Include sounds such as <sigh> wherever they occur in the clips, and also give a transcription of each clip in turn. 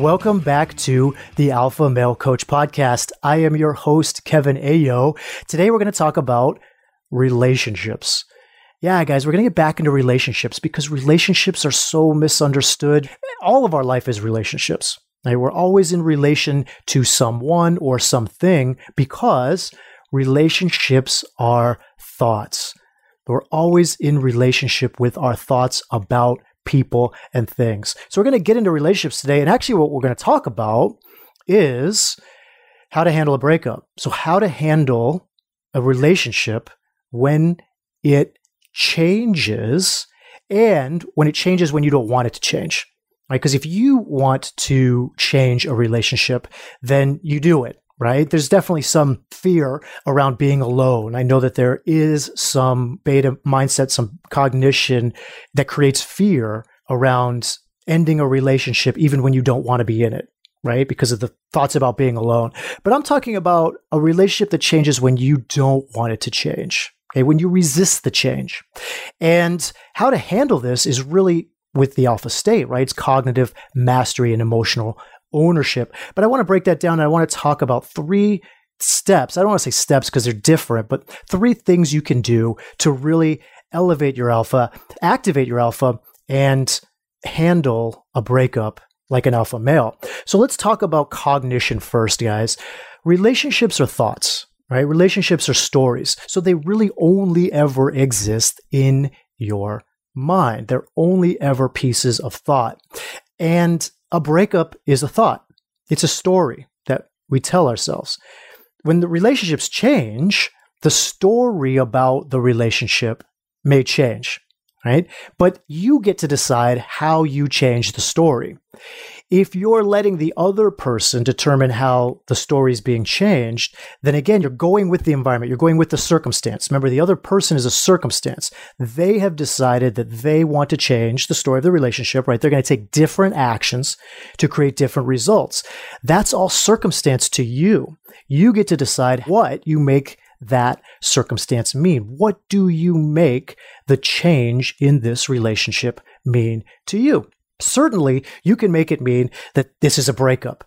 Welcome back to the Alpha Male Coach Podcast. I am your host, Kevin Aillaud. Today, we're going to talk about relationships. Yeah, guys, we're going to get back into relationships because relationships are so misunderstood. All of our life is relationships. Right? We're always in relation to someone or something because relationships are thoughts. We're always in relationship with our thoughts about people, and things. So we're going to get into relationships today. And actually, what we're going to talk about is how to handle a breakup. So, how to handle a relationship when it changes and when it changes when you don't want it to change. Right? Because if you want to change a relationship, then you do it right? There's definitely some fear around being alone. I know that there is some beta mindset, some cognition that creates fear around ending a relationship, even when you don't want to be in it, right? Because of the thoughts about being alone. But I'm talking about a relationship that changes when you don't want it to change. Okay, when you resist the change. And how to handle this is really with the alpha state, right? It's cognitive mastery and emotional ownership. But I want to break that down and I want to talk about three steps. I don't want to say steps because they're different, but three things you can do to really elevate your alpha, activate your alpha, and handle a breakup like an alpha male. So let's talk about cognition first, guys. Relationships are thoughts, right? Relationships are stories. So they really only ever exist in your mind. They're only ever pieces of thought. And a breakup is a thought, it's a story that we tell ourselves. When the relationships change, the story about the relationship may change, right? But you get to decide how you change the story. If you're letting the other person determine how the story is being changed, then again, you're going with the environment, you're going with the circumstance. Remember, the other person is a circumstance. They have decided that they want to change the story of the relationship, right? They're going to take different actions to create different results. That's all circumstance to you. You get to decide what you make that circumstance mean? What do you make the change in this relationship mean to you? Certainly, you can make it mean that this is a breakup,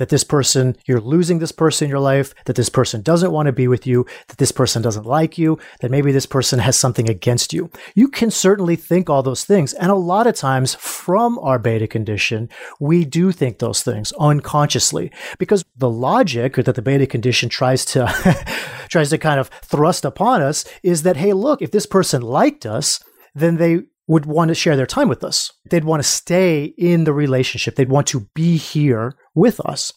that this person, you're losing this person in your life, that this person doesn't want to be with you, that this person doesn't like you, that maybe this person has something against you. You can certainly think all those things. And a lot of times from our beta condition, we do think those things unconsciously because the logic that the beta condition tries to, <laughs> tries to kind of thrust upon us is that, hey, look, if this person liked us, then they would want to share their time with us. They'd want to stay in the relationship. They'd want to be here with us.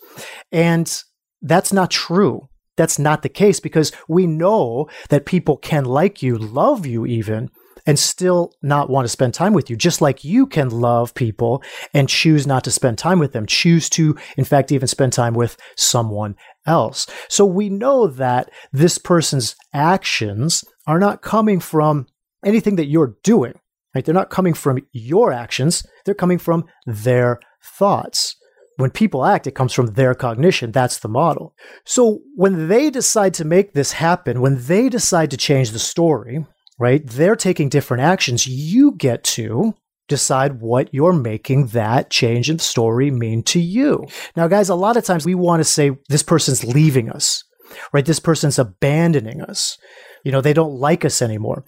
And that's not true. That's not the case because we know that people can like you, love you even, and still not want to spend time with you, just like you can love people and choose not to spend time with them, choose to, in fact, even spend time with someone else. So we know that this person's actions are not coming from anything that you're doing. Right? They're not coming from your actions, they're coming from their thoughts. When people act, it comes from their cognition. That's the model. So when they decide to make this happen, when they decide to change the story, right, they're taking different actions. You get to decide what you're making that change in story mean to you. Now, guys, a lot of times we want to say this person's leaving us, right? This person's abandoning us. You know, they don't like us anymore.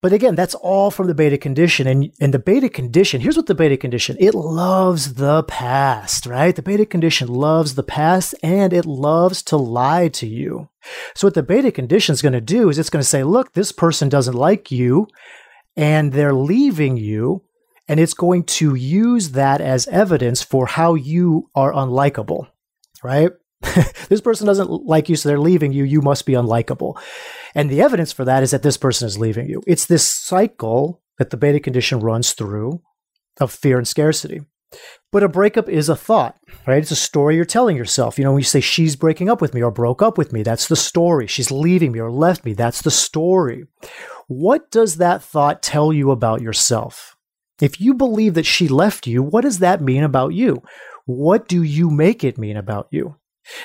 But again, that's all from the beta condition. And, and the beta condition, here's what the beta condition, it loves the past, right? The beta condition loves the past and it loves to lie to you. So what the beta condition is going to do is it's going to say, look, this person doesn't like you and they're leaving you. And it's going to use that as evidence for how you are unlikable, right? <laughs> this person doesn't like you, so they're leaving you. You must be unlikable. And the evidence for that is that this person is leaving you. It's this cycle that the beta condition runs through of fear and scarcity. But a breakup is a thought, right? It's a story you're telling yourself. You know, when you say she's breaking up with me or broke up with me, that's the story. She's leaving me or left me, that's the story. What does that thought tell you about yourself? If you believe that she left you, what does that mean about you? What do you make it mean about you?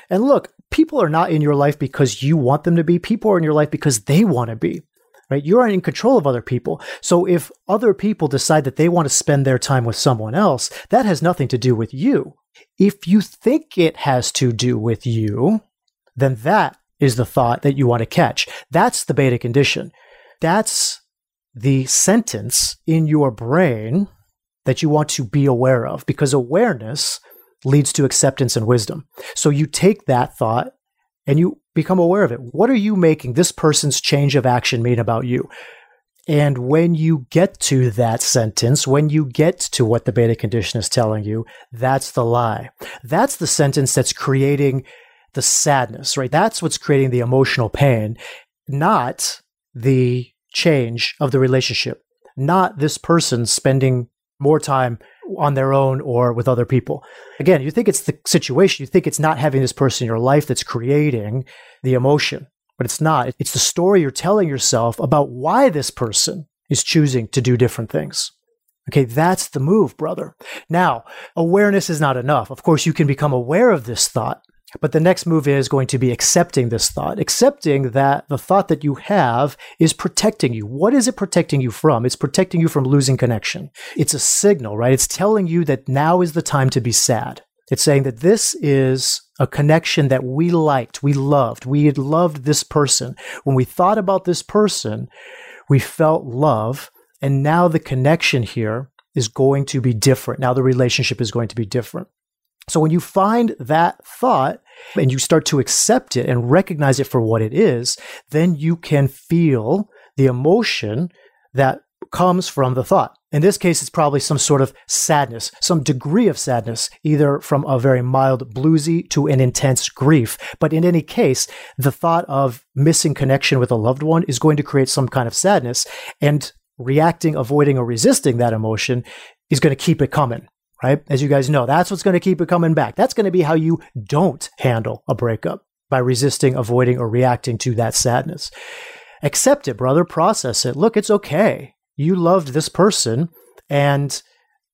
And look, people are not in your life because you want them to be. People are in your life because they want to be right? You're in control of other people. So if other people decide that they want to spend their time with someone else, that has nothing to do with you. If you think it has to do with you, then that is the thought that you want to catch. That's the beta condition. That's the sentence in your brain that you want to be aware of because awareness leads to acceptance and wisdom. So you take that thought and you become aware of it. What are you making this person's change of action mean about you? And when you get to that sentence, when you get to what the beta condition is telling you, that's the lie. That's the sentence that's creating the sadness, right? That's what's creating the emotional pain, not the change of the relationship, not this person spending more time on their own or with other people. Again, you think it's the situation, you think it's not having this person in your life that's creating the emotion, but it's not. It's the story you're telling yourself about why this person is choosing to do different things. Okay, that's the move, brother. Now, awareness is not enough. Of course, you can become aware of this thought, but the next move is going to be accepting this thought, accepting that the thought that you have is protecting you. What is it protecting you from? It's protecting you from losing connection. It's a signal, right? It's telling you that now is the time to be sad. It's saying that this is a connection that we liked, we loved. We had loved this person. When we thought about this person, we felt love. And now the connection here is going to be different. Now the relationship is going to be different. So when you find that thought and you start to accept it and recognize it for what it is, then you can feel the emotion that comes from the thought. In this case, it's probably some sort of sadness, some degree of sadness, either from a very mild bluesy to an intense grief. But in any case, the thought of missing connection with a loved one is going to create some kind of sadness. And reacting, avoiding, or resisting that emotion is going to keep it coming right? As you guys know, that's what's going to keep it coming back. That's going to be how you don't handle a breakup by resisting, avoiding, or reacting to that sadness. Accept it, brother. Process it. Look, it's okay. You loved this person, and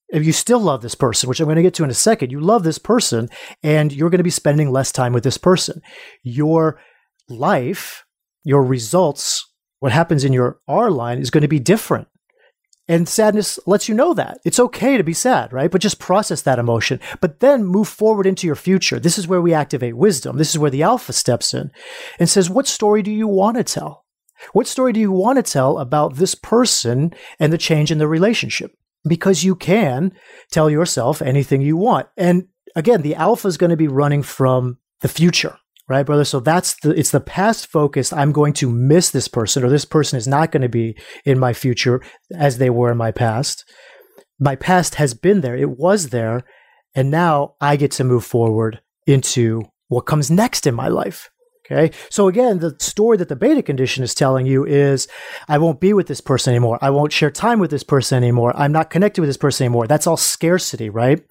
if you still love this person, which I'm going to get to in a second, you love this person, and you're going to be spending less time with this person. Your life, your results, what happens in your R line is going to be different and sadness lets you know that. It's okay to be sad, right? But just process that emotion. But then move forward into your future. This is where we activate wisdom. This is where the alpha steps in and says, What story do you want to tell? What story do you want to tell about this person and the change in the relationship? Because you can tell yourself anything you want. And again, the alpha is going to be running from the future right brother? So that's the it's the past focused i'm going to miss this person or this person is not going to be in my future as they were in my past. My past has been there it was there and now i get to move forward into what comes next in my life okay? So again the story that the beta condition is telling you is i won't be with this person anymore. I won't share time with this person anymore. I'm not connected with this person anymore. That's all scarcity right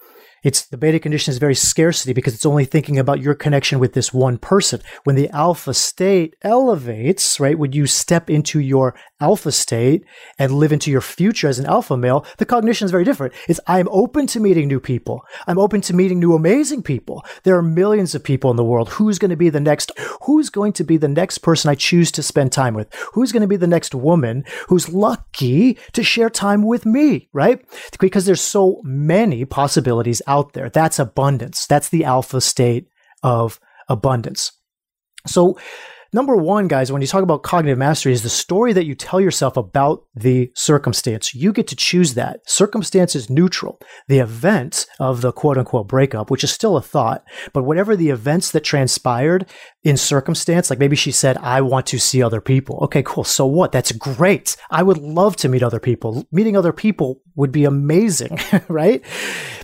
it's the beta condition is very scarcity because it's only thinking about your connection with this one person. When the alpha state elevates, right, when you step into your alpha state and live into your future as an alpha male, the cognition is very different. It's I'm open to meeting new people. I'm open to meeting new amazing people. There are millions of people in the world. Who's going to be the next who's going to be the next person I choose to spend time with? Who's going to be the next woman who's lucky to share time with me, right? Because there's so many possibilities out there. That's abundance. That's the alpha state of abundance. So Number one, guys, when you talk about cognitive mastery, is the story that you tell yourself about the circumstance. You get to choose that. Circumstance is neutral. The event of the quote unquote breakup, which is still a thought, but whatever the events that transpired in circumstance, like maybe she said, I want to see other people. Okay, cool. So what? That's great. I would love to meet other people. Meeting other people would be amazing, <laughs> right?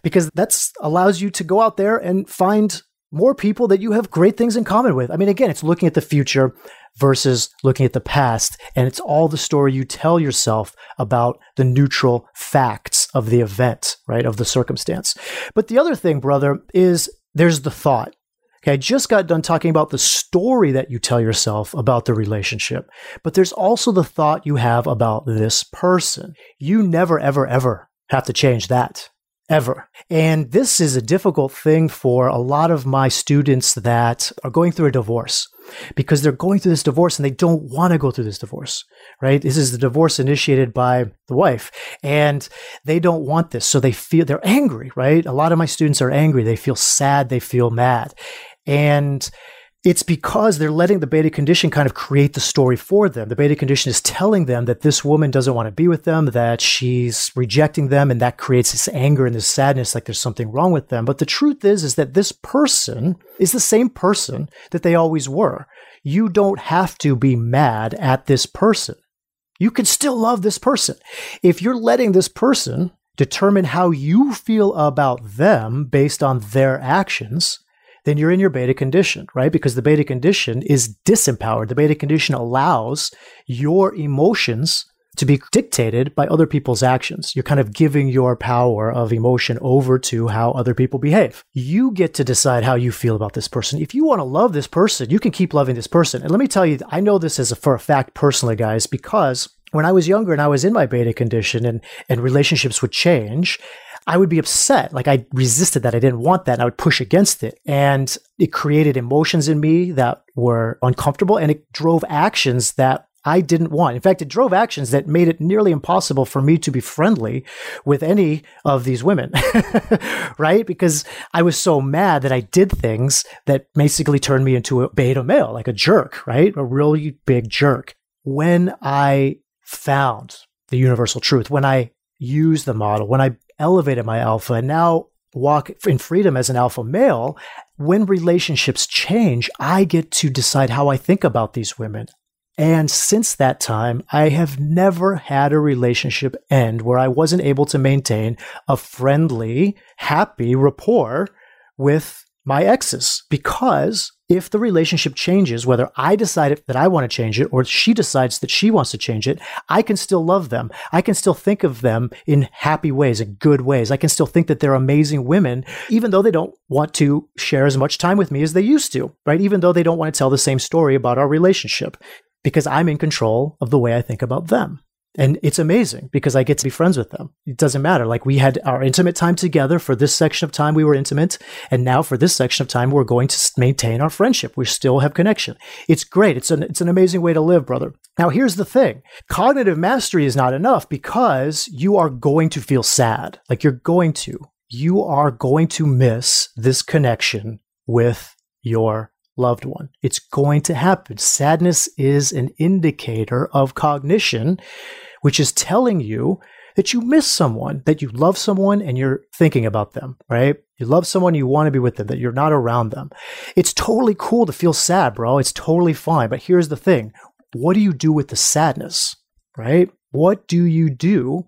Because that's allows you to go out there and find more people that you have great things in common with. I mean, again, it's looking at the future versus looking at the past. And it's all the story you tell yourself about the neutral facts of the event, right? Of the circumstance. But the other thing, brother, is there's the thought. Okay, I just got done talking about the story that you tell yourself about the relationship, but there's also the thought you have about this person. You never, ever, ever have to change that. Ever. And this is a difficult thing for a lot of my students that are going through a divorce because they're going through this divorce and they don't want to go through this divorce, right? This is the divorce initiated by the wife and they don't want this. So they feel they're angry, right? A lot of my students are angry. They feel sad. They feel mad. And it's because they're letting the beta condition kind of create the story for them. The beta condition is telling them that this woman doesn't want to be with them, that she's rejecting them, and that creates this anger and this sadness like there's something wrong with them. But the truth is, is that this person is the same person that they always were. You don't have to be mad at this person. You can still love this person. If you're letting this person determine how you feel about them based on their actions, then you're in your beta condition, right? Because the beta condition is disempowered. The beta condition allows your emotions to be dictated by other people's actions. You're kind of giving your power of emotion over to how other people behave. You get to decide how you feel about this person. If you want to love this person, you can keep loving this person. And let me tell you, I know this as a, for a fact personally, guys, because when I was younger and I was in my beta condition and, and relationships would change, I would be upset. Like I resisted that. I didn't want that. I would push against it. And it created emotions in me that were uncomfortable and it drove actions that I didn't want. In fact, it drove actions that made it nearly impossible for me to be friendly with any of these women, <laughs> right? Because I was so mad that I did things that basically turned me into a beta male, like a jerk, right? A really big jerk. When I found the universal truth, when I used the model, when I elevated my alpha and now walk in freedom as an alpha male, when relationships change, I get to decide how I think about these women. And since that time, I have never had a relationship end where I wasn't able to maintain a friendly, happy rapport with my exes because if the relationship changes, whether I decide that I want to change it or she decides that she wants to change it, I can still love them. I can still think of them in happy ways, in good ways. I can still think that they're amazing women, even though they don't want to share as much time with me as they used to, right? Even though they don't want to tell the same story about our relationship because I'm in control of the way I think about them. And it's amazing because I get to be friends with them. It doesn't matter. Like we had our intimate time together for this section of time, we were intimate. And now for this section of time, we're going to maintain our friendship. We still have connection. It's great. It's an, it's an amazing way to live, brother. Now, here's the thing. Cognitive mastery is not enough because you are going to feel sad. Like you're going to, you are going to miss this connection with your loved one. It's going to happen. Sadness is an indicator of cognition which is telling you that you miss someone, that you love someone and you're thinking about them, right? You love someone, you want to be with them, that you're not around them. It's totally cool to feel sad, bro. It's totally fine. But here's the thing what do you do with the sadness, right? What do you do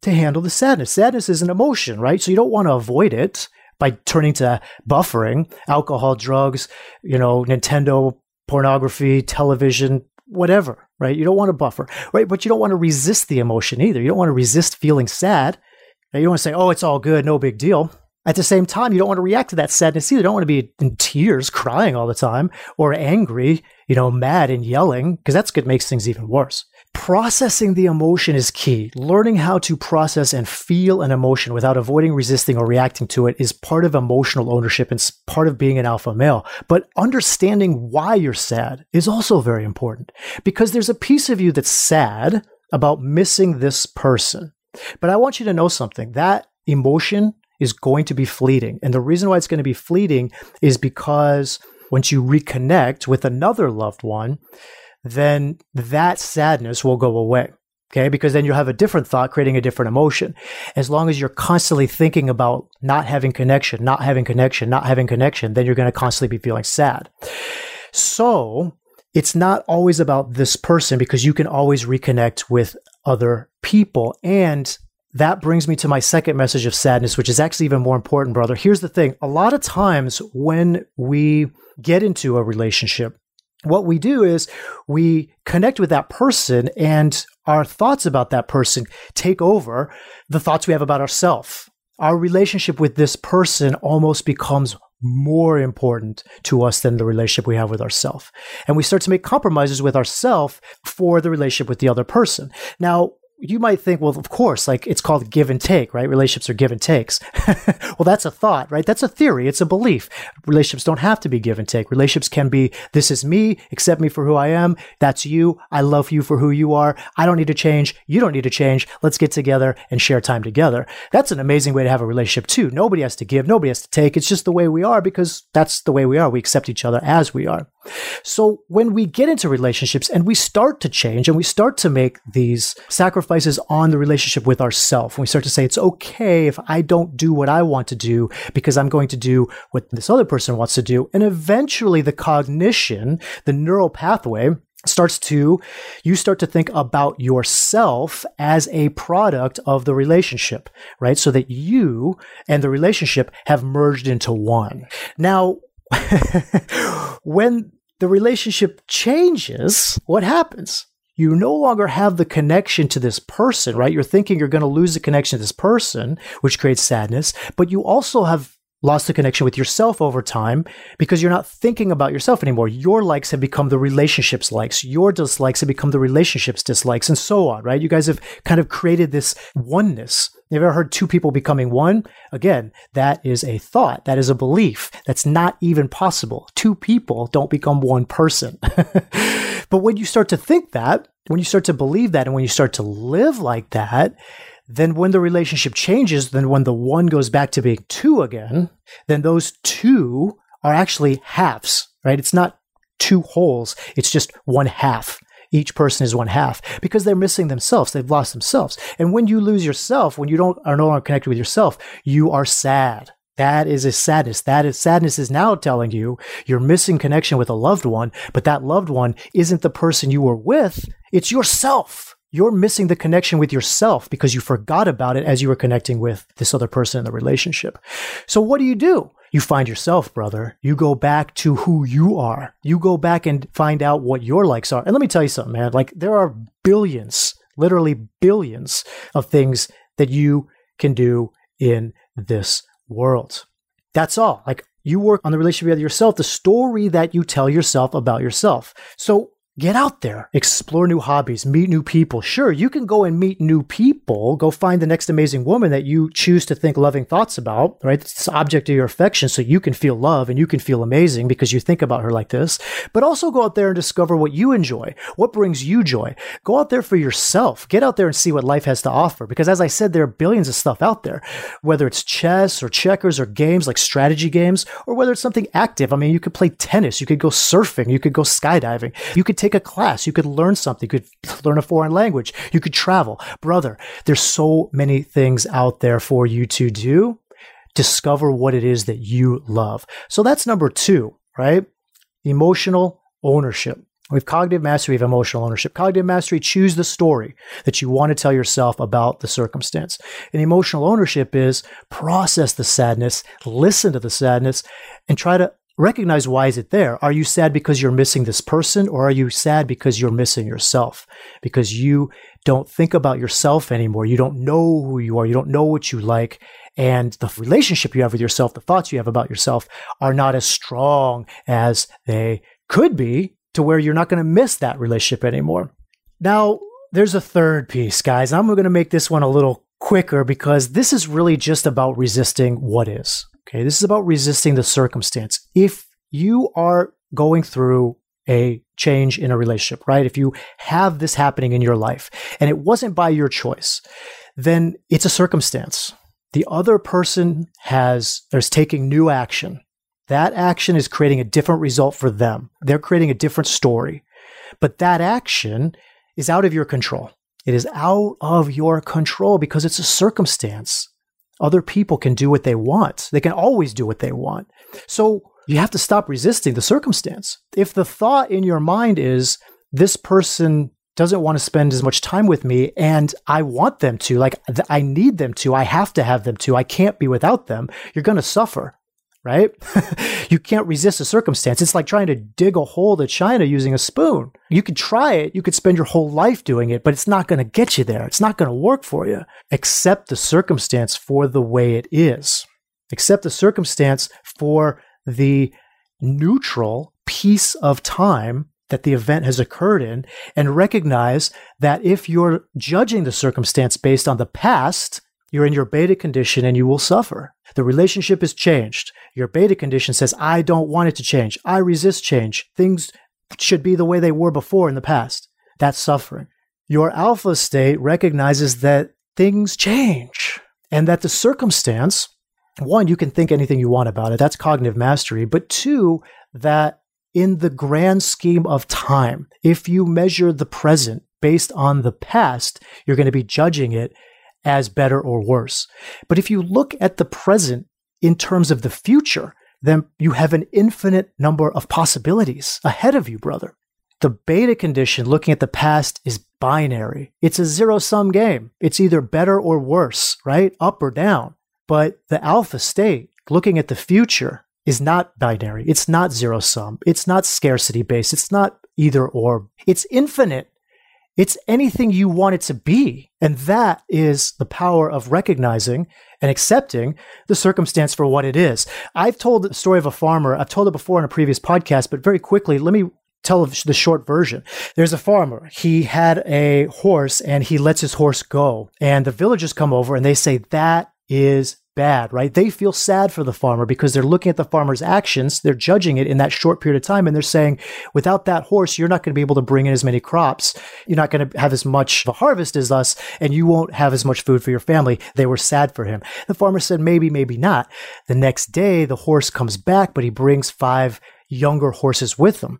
to handle the sadness? Sadness is an emotion, right? So you don't want to avoid it by turning to buffering, alcohol, drugs, you know, Nintendo, pornography, television, whatever, right? You don't want to buffer, right? But you don't want to resist the emotion either. You don't want to resist feeling sad. You don't want to say, oh, it's all good, no big deal. At the same time, you don't want to react to that sadness either. You don't want to be in tears, crying all the time, or angry, you know, mad and yelling, because that's what makes things even worse processing the emotion is key. Learning how to process and feel an emotion without avoiding, resisting, or reacting to it is part of emotional ownership and part of being an alpha male. But understanding why you're sad is also very important because there's a piece of you that's sad about missing this person. But I want you to know something that emotion is going to be fleeting. And the reason why it's going to be fleeting is because once you reconnect with another loved one, then that sadness will go away. Okay. Because then you'll have a different thought creating a different emotion. As long as you're constantly thinking about not having connection, not having connection, not having connection, then you're going to constantly be feeling sad. So it's not always about this person because you can always reconnect with other people. And that brings me to my second message of sadness, which is actually even more important, brother. Here's the thing. A lot of times when we get into a relationship, what we do is we connect with that person and our thoughts about that person take over the thoughts we have about ourselves. Our relationship with this person almost becomes more important to us than the relationship we have with ourselves. And we start to make compromises with ourselves for the relationship with the other person. Now, you might think, well, of course, like it's called give and take, right? Relationships are give and takes. <laughs> well, that's a thought, right? That's a theory. It's a belief. Relationships don't have to be give and take. Relationships can be, this is me, accept me for who I am. That's you. I love you for who you are. I don't need to change. You don't need to change. Let's get together and share time together. That's an amazing way to have a relationship too. Nobody has to give. Nobody has to take. It's just the way we are because that's the way we are. We accept each other as we are. So when we get into relationships and we start to change and we start to make these sacrifices on the relationship with ourselves, we start to say it's okay if I don't do what I want to do because I'm going to do what this other person wants to do. And eventually the cognition, the neural pathway starts to you start to think about yourself as a product of the relationship right so that you and the relationship have merged into one now <laughs> when the relationship changes, what happens? You no longer have the connection to this person, right? You're thinking you're going to lose the connection to this person, which creates sadness, but you also have lost the connection with yourself over time because you're not thinking about yourself anymore. Your likes have become the relationship's likes. Your dislikes have become the relationship's dislikes and so on, right? You guys have kind of created this oneness. You've ever heard two people becoming one? Again, that is a thought. That is a belief. That's not even possible. Two people don't become one person. <laughs> but when you start to think that, when you start to believe that, and when you start to live like that, then when the relationship changes, then when the one goes back to being two again, hmm. then those two are actually halves, right? It's not two wholes. It's just one half. Each person is one half because they're missing themselves. They've lost themselves. And when you lose yourself, when you don't are no longer connected with yourself, you are sad. That is a sadness. That is sadness is now telling you you're missing connection with a loved one, but that loved one isn't the person you were with. It's yourself you're missing the connection with yourself because you forgot about it as you were connecting with this other person in the relationship. So what do you do? You find yourself, brother. You go back to who you are. You go back and find out what your likes are. And let me tell you something, man. Like there are billions, literally billions of things that you can do in this world. That's all. Like you work on the relationship with yourself, the story that you tell yourself about yourself. So Get out there, explore new hobbies, meet new people. Sure, you can go and meet new people, go find the next amazing woman that you choose to think loving thoughts about, right? It's the object of your affection so you can feel love and you can feel amazing because you think about her like this. But also go out there and discover what you enjoy, what brings you joy. Go out there for yourself. Get out there and see what life has to offer because as I said, there are billions of stuff out there, whether it's chess or checkers or games like strategy games or whether it's something active. I mean, you could play tennis, you could go surfing, you could go skydiving, you could take a class. You could learn something. You could <laughs> learn a foreign language. You could travel. Brother, there's so many things out there for you to do. Discover what it is that you love. So that's number two, right? Emotional ownership. We have cognitive mastery of emotional ownership. Cognitive mastery, choose the story that you want to tell yourself about the circumstance. And emotional ownership is process the sadness, listen to the sadness, and try to recognize why is it there? Are you sad because you're missing this person or are you sad because you're missing yourself? Because you don't think about yourself anymore. You don't know who you are. You don't know what you like. And the relationship you have with yourself the thoughts you have about yourself are not as strong as they could be to where you're not going to miss that relationship anymore. Now there's a third piece guys. I'm going to make this one a little quicker because this is really just about resisting what is Okay, this is about resisting the circumstance. If you are going through a change in a relationship, right? If you have this happening in your life and it wasn't by your choice, then it's a circumstance. The other person has, is taking new action. That action is creating a different result for them. They're creating a different story. But that action is out of your control. It is out of your control because it's a circumstance. Other people can do what they want. They can always do what they want. So you have to stop resisting the circumstance. If the thought in your mind is, this person doesn't want to spend as much time with me and I want them to, like I need them to, I have to have them to, I can't be without them, you're going to suffer. Right? <laughs> you can't resist a circumstance. It's like trying to dig a hole to China using a spoon. You could try it. You could spend your whole life doing it, but it's not going to get you there. It's not going to work for you. Accept the circumstance for the way it is. Accept the circumstance for the neutral piece of time that the event has occurred in and recognize that if you're judging the circumstance based on the past, you're in your beta condition and you will suffer. The relationship is changed. Your beta condition says, I don't want it to change. I resist change. Things should be the way they were before in the past. That's suffering. Your alpha state recognizes that things change and that the circumstance, one, you can think anything you want about it. That's cognitive mastery. But two, that in the grand scheme of time, if you measure the present based on the past, you're going to be judging it as better or worse. But if you look at the present in terms of the future, then you have an infinite number of possibilities ahead of you, brother. The beta condition looking at the past is binary. It's a zero sum game. It's either better or worse, right? Up or down. But the alpha state looking at the future is not binary. It's not zero sum. It's not scarcity based. It's not either or. It's infinite. It's anything you want it to be. And that is the power of recognizing and accepting the circumstance for what it is. I've told the story of a farmer. I've told it before in a previous podcast, but very quickly, let me tell the short version. There's a farmer. He had a horse and he lets his horse go. And the villagers come over and they say, that is bad, right? They feel sad for the farmer because they're looking at the farmer's actions, they're judging it in that short period of time, and they're saying, without that horse, you're not going to be able to bring in as many crops. You're not going to have as much of a harvest as us, and you won't have as much food for your family. They were sad for him. The farmer said, maybe, maybe not. The next day, the horse comes back, but he brings five younger horses with them.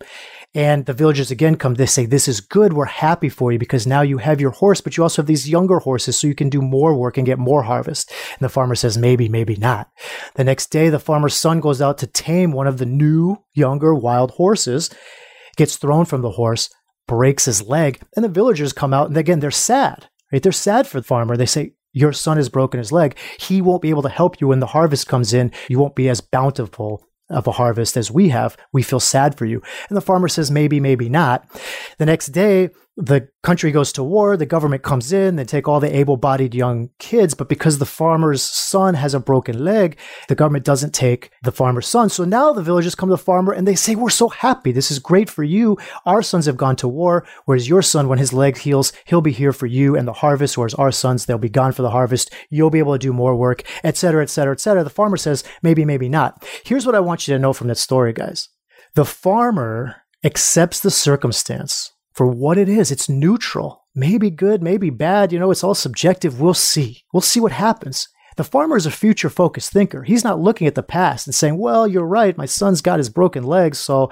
And the villagers again come, they say, This is good. We're happy for you because now you have your horse, but you also have these younger horses so you can do more work and get more harvest. And the farmer says, Maybe, maybe not. The next day, the farmer's son goes out to tame one of the new, younger, wild horses, gets thrown from the horse, breaks his leg, and the villagers come out and again, they're sad, right? They're sad for the farmer. They say, your son has broken his leg. He won't be able to help you when the harvest comes in. You won't be as bountiful of a harvest as we have. We feel sad for you. And the farmer says, maybe, maybe not. The next day, the country goes to war, the government comes in, they take all the able bodied young kids, but because the farmer's son has a broken leg, the government doesn't take the farmer's son. So now the villagers come to the farmer and they say, We're so happy. This is great for you. Our sons have gone to war, whereas your son, when his leg heals, he'll be here for you and the harvest, whereas our sons, they'll be gone for the harvest. You'll be able to do more work, etc., etc., etc. The farmer says, Maybe, maybe not. Here's what I want you to know from that story, guys. The farmer accepts the circumstance for what it is. It's neutral, maybe good, maybe bad. You know, it's all subjective. We'll see. We'll see what happens. The farmer is a future focused thinker. He's not looking at the past and saying, well, you're right. My son's got his broken legs. So,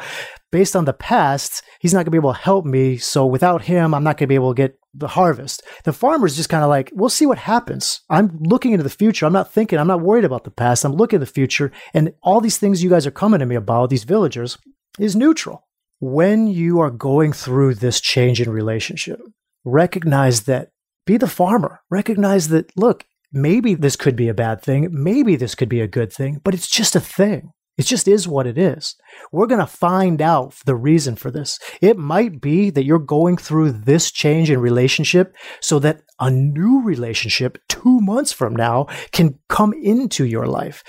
based on the past, he's not going to be able to help me. So, without him, I'm not going to be able to get the harvest. The farmer's just kind of like, we'll see what happens. I'm looking into the future. I'm not thinking, I'm not worried about the past. I'm looking at the future. And all these things you guys are coming to me about, these villagers, is neutral when you are going through this change in relationship, recognize that be the farmer. Recognize that, look, maybe this could be a bad thing. Maybe this could be a good thing, but it's just a thing. It just is what it is. We're going to find out the reason for this. It might be that you're going through this change in relationship so that a new relationship two months from now can come into your life.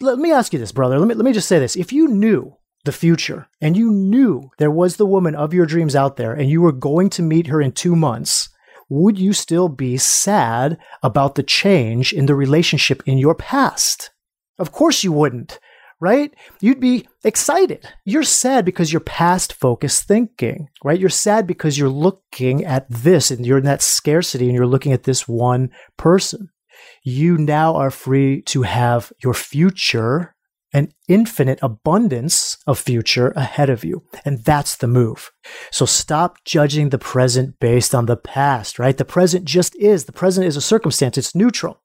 Let me ask you this, brother. Let me, let me just say this. If you knew the future and you knew there was the woman of your dreams out there and you were going to meet her in two months, would you still be sad about the change in the relationship in your past? Of course you wouldn't, right? You'd be excited. You're sad because you're past focused thinking, right? You're sad because you're looking at this and you're in that scarcity and you're looking at this one person. You now are free to have your future an infinite abundance of future ahead of you. And that's the move. So stop judging the present based on the past, right? The present just is. The present is a circumstance. It's neutral.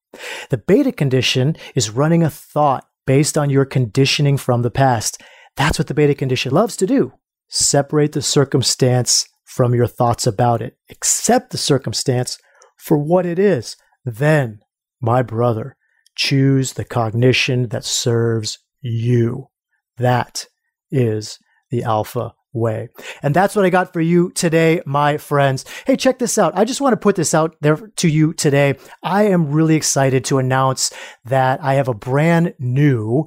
The beta condition is running a thought based on your conditioning from the past. That's what the beta condition loves to do. Separate the circumstance from your thoughts about it. Accept the circumstance for what it is. Then, my brother, choose the cognition that serves you. That is the alpha way. And that's what I got for you today, my friends. Hey, check this out. I just want to put this out there to you today. I am really excited to announce that I have a brand new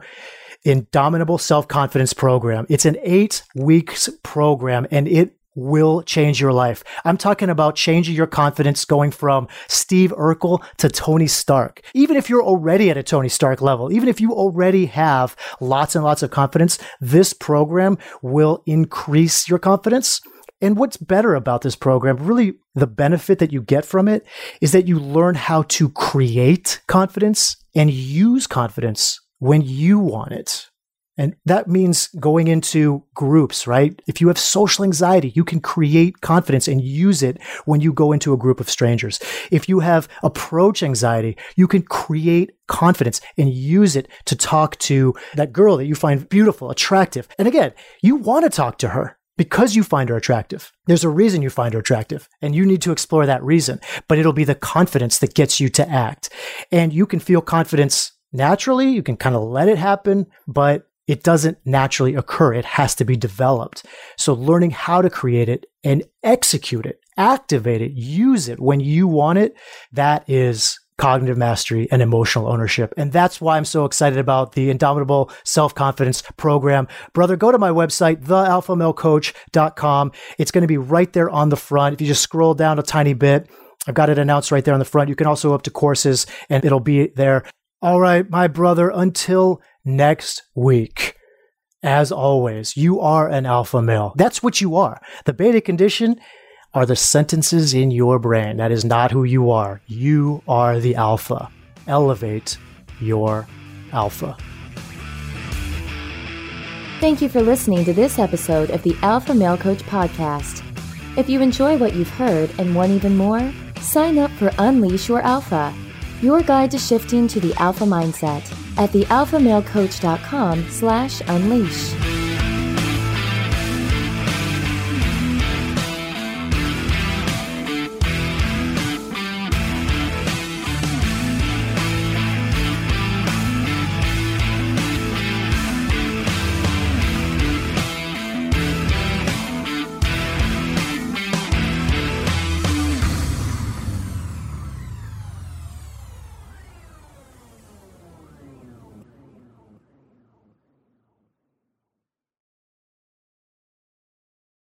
Indomitable Self Confidence program. It's an eight weeks program and it will change your life. I'm talking about changing your confidence going from Steve Urkel to Tony Stark. Even if you're already at a Tony Stark level, even if you already have lots and lots of confidence, this program will increase your confidence. And what's better about this program, really the benefit that you get from it is that you learn how to create confidence and use confidence when you want it. And that means going into groups, right? If you have social anxiety, you can create confidence and use it when you go into a group of strangers. If you have approach anxiety, you can create confidence and use it to talk to that girl that you find beautiful, attractive. And again, you want to talk to her because you find her attractive. There's a reason you find her attractive, and you need to explore that reason. But it'll be the confidence that gets you to act. And you can feel confidence naturally, you can kind of let it happen, but it doesn't naturally occur. It has to be developed. So learning how to create it and execute it, activate it, use it when you want it, that is cognitive mastery and emotional ownership. And that's why I'm so excited about the Indomitable Self Confidence program. Brother, go to my website, thealphamalecoach.com. It's going to be right there on the front. If you just scroll down a tiny bit, I've got it announced right there on the front. You can also go up to courses and it'll be there. All right, my brother, until next week. As always, you are an alpha male. That's what you are. The beta condition are the sentences in your brain. That is not who you are. You are the alpha. Elevate your alpha. Thank you for listening to this episode of the Alpha Male Coach Podcast. If you enjoy what you've heard and want even more, sign up for Unleash Your Alpha your guide to shifting to the alpha mindset at thealphamalecoach.com slash unleash.